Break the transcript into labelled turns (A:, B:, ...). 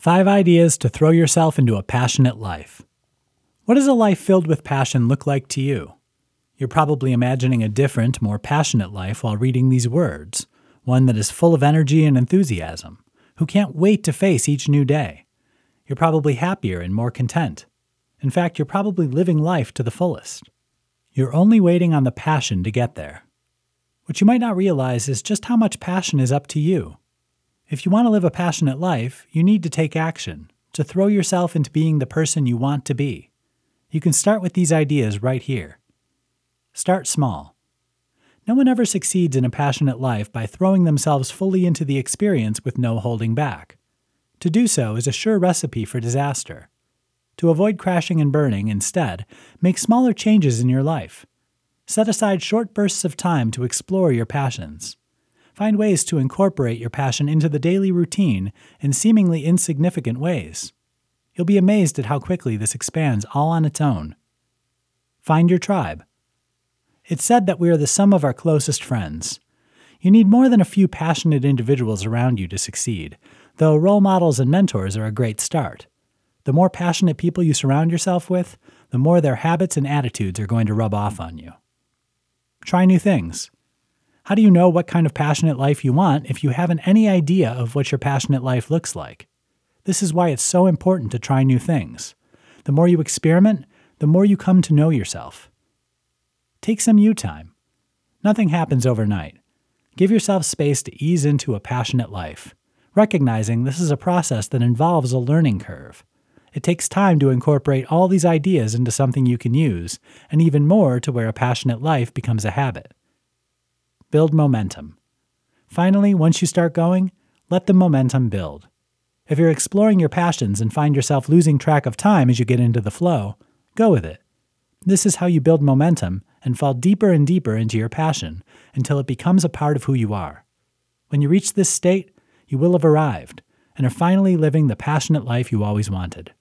A: Five ideas to throw yourself into a passionate life. What does a life filled with passion look like to you? You're probably imagining a different, more passionate life while reading these words, one that is full of energy and enthusiasm, who can't wait to face each new day. You're probably happier and more content. In fact, you're probably living life to the fullest. You're only waiting on the passion to get there. What you might not realize is just how much passion is up to you. If you want to live a passionate life, you need to take action, to throw yourself into being the person you want to be. You can start with these ideas right here. Start small. No one ever succeeds in a passionate life by throwing themselves fully into the experience with no holding back. To do so is a sure recipe for disaster. To avoid crashing and burning, instead, make smaller changes in your life. Set aside short bursts of time to explore your passions. Find ways to incorporate your passion into the daily routine in seemingly insignificant ways. You'll be amazed at how quickly this expands all on its own. Find your tribe. It's said that we are the sum of our closest friends. You need more than a few passionate individuals around you to succeed, though role models and mentors are a great start. The more passionate people you surround yourself with, the more their habits and attitudes are going to rub off on you. Try new things. How do you know what kind of passionate life you want if you haven't any idea of what your passionate life looks like? This is why it's so important to try new things. The more you experiment, the more you come to know yourself. Take some you time. Nothing happens overnight. Give yourself space to ease into a passionate life, recognizing this is a process that involves a learning curve. It takes time to incorporate all these ideas into something you can use, and even more to where a passionate life becomes a habit. Build momentum. Finally, once you start going, let the momentum build. If you're exploring your passions and find yourself losing track of time as you get into the flow, go with it. This is how you build momentum and fall deeper and deeper into your passion until it becomes a part of who you are. When you reach this state, you will have arrived and are finally living the passionate life you always wanted.